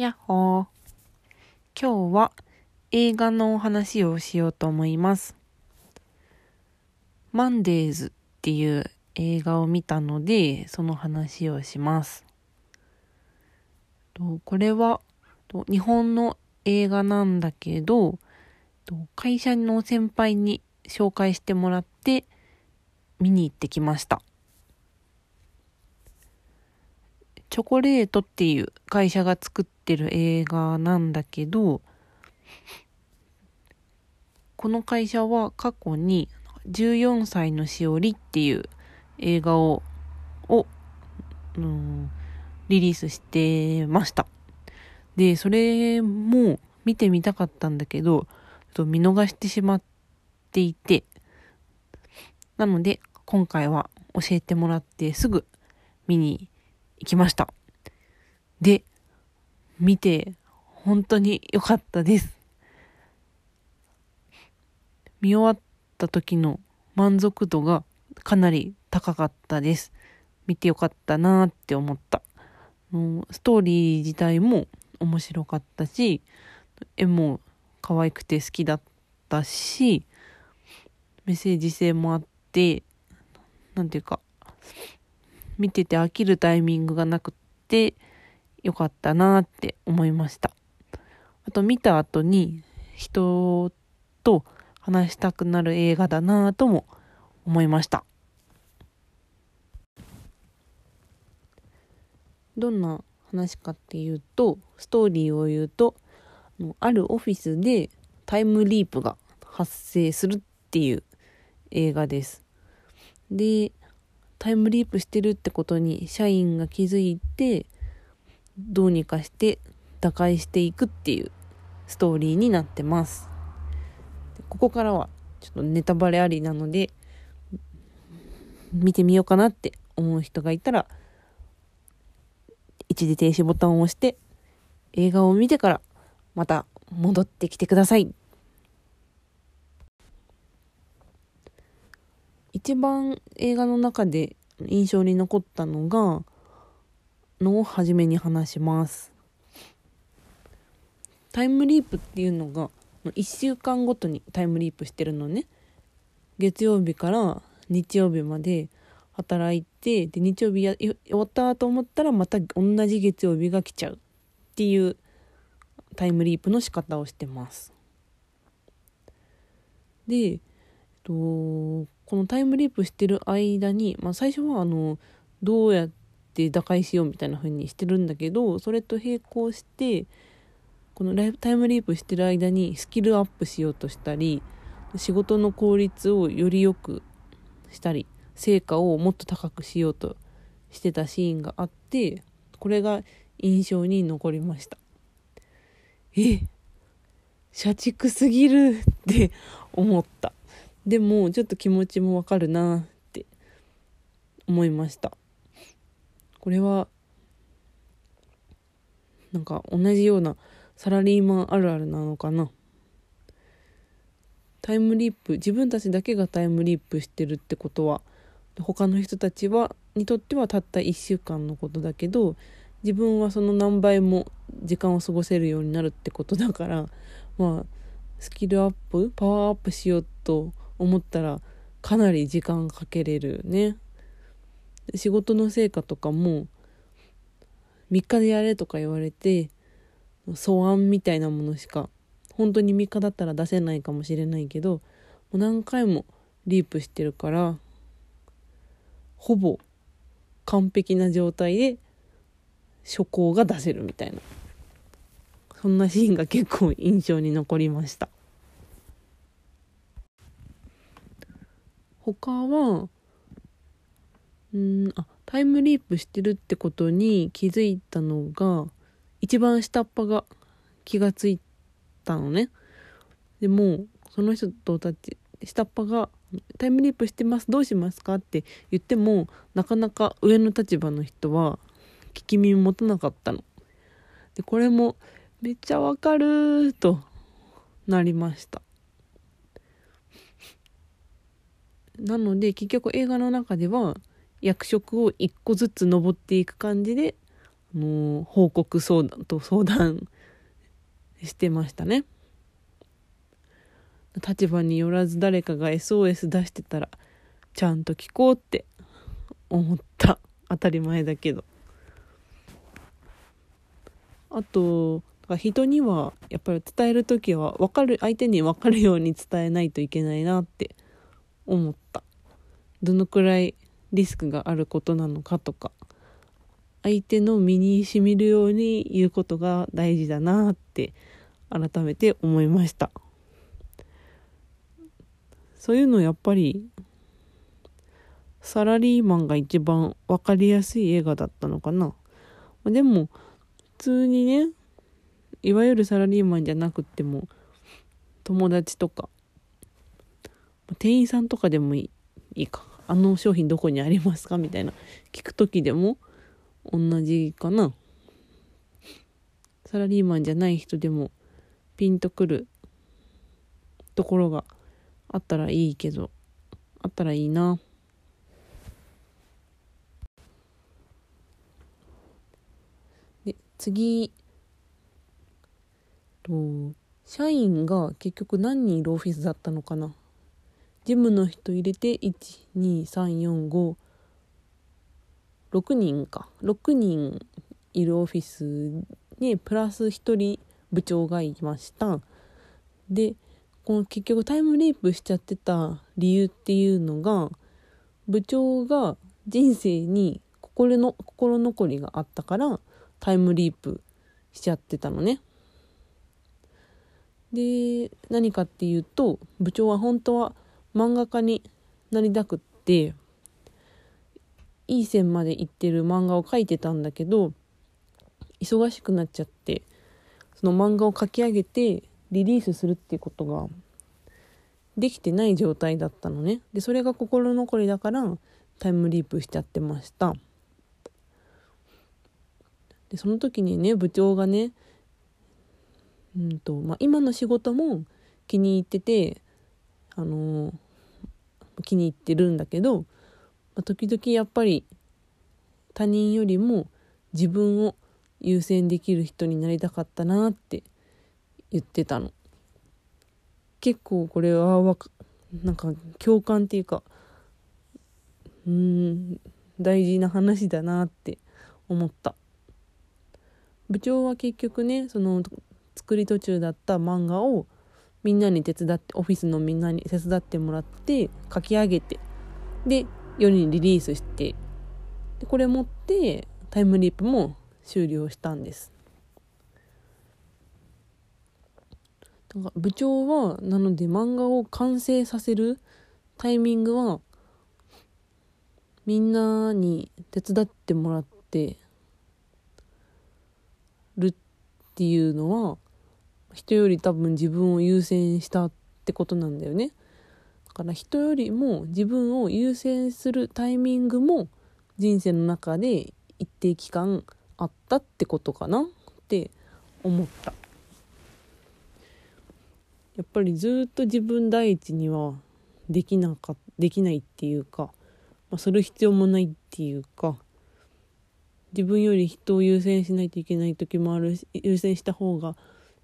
やっほー。今日は映画のお話をしようと思います。マンデーズっていう映画を見たので、その話をします。これは日本の映画なんだけど、会社の先輩に紹介してもらって見に行ってきました。チョコレートっていう会社が作ってる映画なんだけど、この会社は過去に14歳のしおりっていう映画を、を、うん、リリースしてました。で、それも見てみたかったんだけど、と見逃してしまっていて、なので今回は教えてもらってすぐ見に行きました。で、見て本当に良かったです。見終わった時の満足度がかなり高かったです。見てよかったなーって思った。ストーリー自体も面白かったし、絵も可愛くて好きだったし、メッセージ性もあって、なんていうか、見てて飽きるタイミングがなくてよかったなって思いました。あと見た後に人と話したくなる映画だなとも思いました。どんな話かっていうと、ストーリーを言うと、あるオフィスでタイムリープが発生するっていう映画です。で、タイムリープしてるってことに社員が気づいてどうにかして打開していくっていうストーリーになってます。ここからはちょっとネタバレありなので見てみようかなって思う人がいたら一時停止ボタンを押して映画を見てからまた戻ってきてください。一番映画の中で印象に残ったのがのを初めに話します。タイムリープっていうのが1週間ごとにタイムリープしてるのね。月曜日から日曜日まで働いてで日曜日や終わったと思ったらまた同じ月曜日が来ちゃう。っていうタイムリープの仕方をしてます。で、と、このタイムリープしてる間に、まあ、最初はあのどうやって打開しようみたいな風にしてるんだけどそれと並行してこのライブタイムリープしてる間にスキルアップしようとしたり仕事の効率をより良くしたり成果をもっと高くしようとしてたシーンがあってこれが印象に残りました。え社畜すぎるって思った。でもちょっと気持ちもわかるなって思いました。これはなんか同じようなサラリーマンあるあるなのかな。タイムリープ自分たちだけがタイムリープしてるってことは他の人たちはにとってはたった1週間のことだけど自分はその何倍も時間を過ごせるようになるってことだからまあスキルアップパワーアップしようと思ったらかなり時間かけれるね。仕事の成果とかも3日でやれとか言われて素案みたいなものしか本当に3日だったら出せないかもしれないけどもう何回もリープしてるからほぼ完璧な状態で初稿が出せるみたいな。そんなシーンが結構印象に残りました。他はうんあタイムリープしてるってことに気づいたのが一番下っ端が気がついたのねでもその人とたち下っ端が「タイムリープしてますどうしますか?」って言ってもなかなか上の立場の人は聞き耳持たなかったの。でこれもめっちゃわかるとなりました。なので結局映画の中では役職を一個ずつ登っていく感じでの報告相談と相談してましたね。立場によらず誰かが SOS 出してたらちゃんと聞こうって思った。当たり前だけど。あと人にはやっぱり伝える時は分かる相手に分かるように伝えないといけないなって思った。どのくらいリスクがあることなのかとか。相手の身にしみるように言うことが大事だなって改めて思いました。そういうのやっぱりサラリーマンが一番分かりやすい映画だったのかな。でも普通にねいわゆるサラリーマンじゃなくても友達とか店員さんとかでもいいか。あの商品どこにありますかみたいな。聞く時でも同じかな。サラリーマンじゃない人でもピンとくるところがあったらいいけどあったらいいな。で次。と社員が結局何人いるオフィスだったのかな。事務の人入れて12345 6人か。6人いるオフィスにプラス1人部長がいました。でこの結局タイムリープしちゃってた理由っていうのが部長が人生に心の心残りがあったからタイムリープしちゃってたのね。で何かっていうと部長は本当は漫画家になりたくっていい線まで行ってる漫画を描いてたんだけど忙しくなっちゃってその漫画を描き上げてリリースするっていうことができてない状態だったのね。でそれが心残りだからタイムリープしちゃってました。でその時にね部長がねうんとまあ、今の仕事も気に入ってて、あの、気に入ってるんだけど、まあ、時々やっぱり他人よりも自分を優先できる人になりたかったなって言ってたの。結構これはわかなんか共感っていうかうん大事な話だなって思った部長は結局ねその作り途中だった漫画をみんなに手伝ってオフィスのみんなに手伝ってもらって書き上げてで世にリリースしてでこれ持ってタイムリープも終了したんです。だか部長はなので漫画を完成させるタイミングはみんなに手伝ってもらってるっていうのは人より多分自分を優先したってことなんだよね。だから人よりも自分を優先するタイミングも人生の中で一定期間あったってことかな。って思った。やっぱりずっと自分第一にはできなかできないっていうか、まあ、する必要もないっていうか自分より人を優先しないといけない時もあるし優先した方が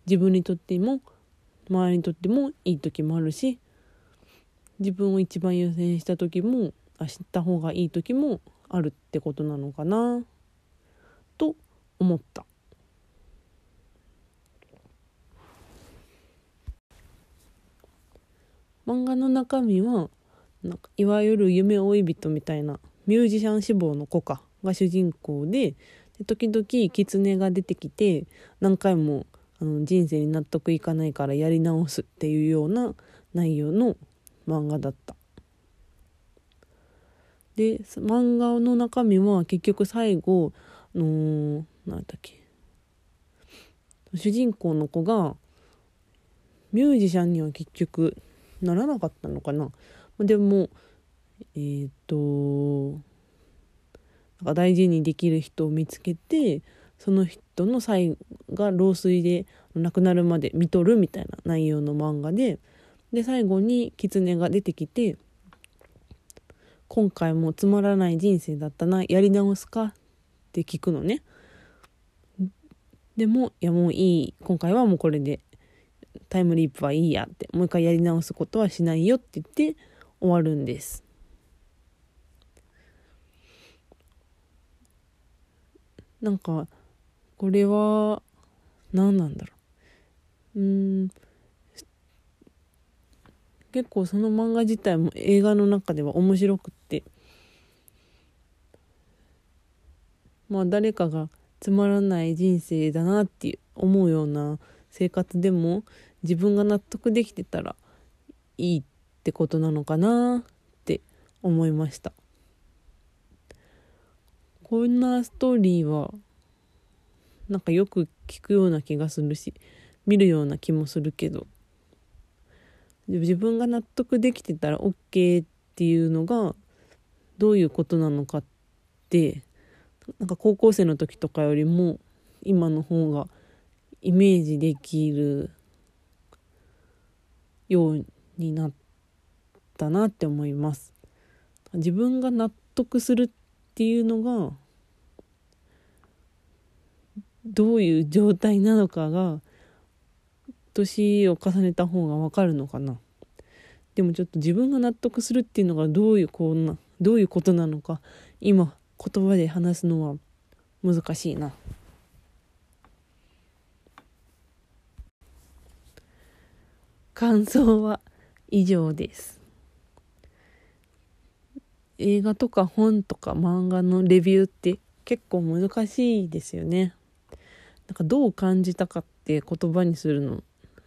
自分にとっても周りにとってもいい時もあるし自分を一番優先した時もあした方がいい時もあるってことなのかなと思った。漫画の中身はなんかいわゆる夢追い人みたいなミュージシャン志望の子かが主人公でで時々狐が出てきて何回もあの人生に納得いかないからやり直すっていうような内容の漫画だった。で漫画の中身は結局最後あのー、なんだっけ主人公の子がミュージシャンには結局ならなかったのかなでもえっ、となんか大事にできる人を見つけてその人の最が老衰で亡くなるまで見とるみたいな内容の漫画でで最後に狐が出てきて「今回もつまらない人生だったなやり直すか?」って聞くのね。でもいやもういい今回はもうこれでタイムリープはいいやってもう一回やり直すことはしないよって言って終わるんですなんかこれは何なんだろう。うん。結構その漫画自体も映画の中では面白くって。まあ誰かがつまらない人生だなって思うような生活でも自分が納得できてたらいいってことなのかなって思いました。こんなストーリーはなんかよく聞くような気がするし見るような気もするけど自分が納得できてたら OK っていうのがどういうことなのかってなんか高校生の時とかよりも今の方がイメージできるようになったなって思います。自分が納得するっていうのがどういう状態なのかが年を重ねた方が分かるのかな。でもちょっと自分が納得するっていうのがどういうこんなどういうことなのか今言葉で話すのは難しいな。感想は以上です。映画とか本とか漫画のレビューって結構難しいですよね。なんかどう感じたかって言葉にするの？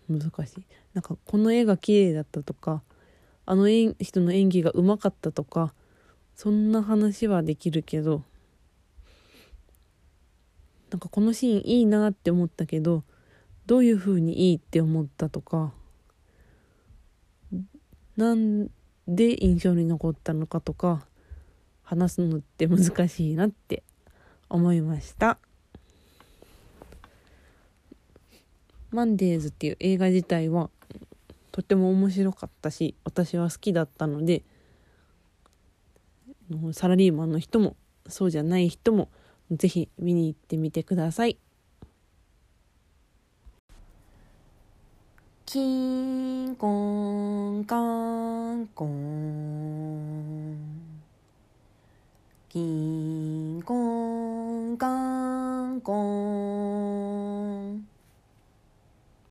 難しいなんかこの絵が綺麗だったとかあの人の演技がうまかったとかそんな話はできるけどなんかこのシーンいいなって思ったけどどういう風にいいって思ったとかなんで印象に残ったのかとか話すのって難しいなって思いました。マンデーズっていう映画自体はとても面白かったし私は好きだったのでサラリーマンの人もそうじゃない人もぜひ見に行ってみてください。キンコンカンコンキンコンカンコン